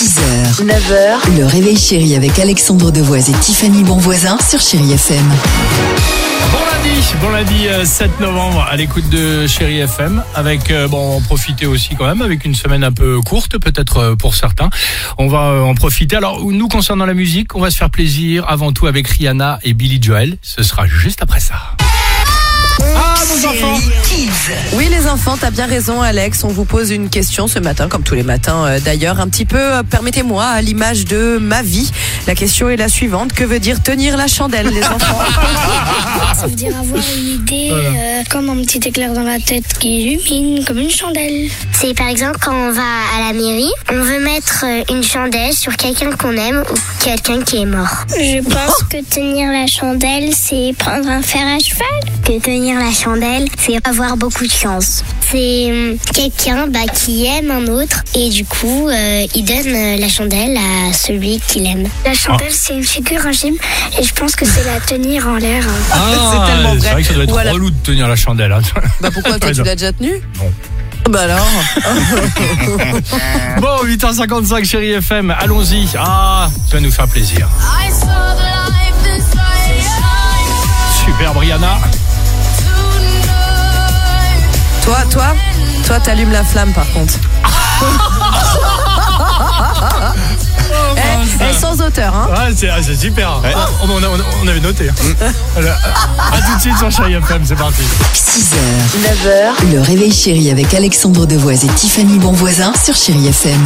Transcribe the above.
6h, 9h, le réveil chéri avec Alexandre Devoise et Tiffany Bonvoisin sur Chérie FM. Bon lundi, bon lundi euh, 7 novembre à l'écoute de Chéri FM avec euh, bon en profiter aussi quand même avec une semaine un peu courte peut-être euh, pour certains. On va euh, en profiter. Alors nous concernant la musique, on va se faire plaisir avant tout avec Rihanna et Billy Joel. Ce sera juste après ça. Ah nos enfants. Oui les enfants, t'as bien raison Alex, on vous pose une question ce matin, comme tous les matins euh, d'ailleurs, un petit peu, euh, permettez-moi, à l'image de ma vie. La question est la suivante, que veut dire tenir la chandelle les enfants? Ça veut dire avoir une idée euh, comme un petit éclair dans la tête qui illumine comme une chandelle. C'est par exemple quand on va à la mairie, on veut mettre une chandelle sur quelqu'un qu'on aime ou quelqu'un qui est mort. Je pense que tenir la chandelle, c'est prendre un fer à cheval. Que tenir la chandelle, c'est avoir beaucoup de chance. C'est hum, quelqu'un bah, qui aime un autre et du coup, euh, il donne euh, la chandelle à celui qu'il aime. La chandelle, c'est une figure en gym et je pense que c'est la tenir en l'air. Ah, tellement vrai. vrai que ça doit être Voilà. relou de tenir la chandelle. hein. Bah pourquoi toi tu l'as déjà tenu Non. Bah alors Bon 8h55 Chéri FM, allons-y. Ah, ça va nous faire plaisir. I saw the Toi, toi, toi t'allumes la flamme par contre. Eh, eh, sans auteur hein Ouais, c'est ah, c'est super. Ah, on, on a- on avait noté. Voilà. À tout de suite sur Chéri FM, c'est parti. 6h, 9h, le réveil chéri avec Alexandre Devoise et Tiffany Bonvoisin sur Chérie FM.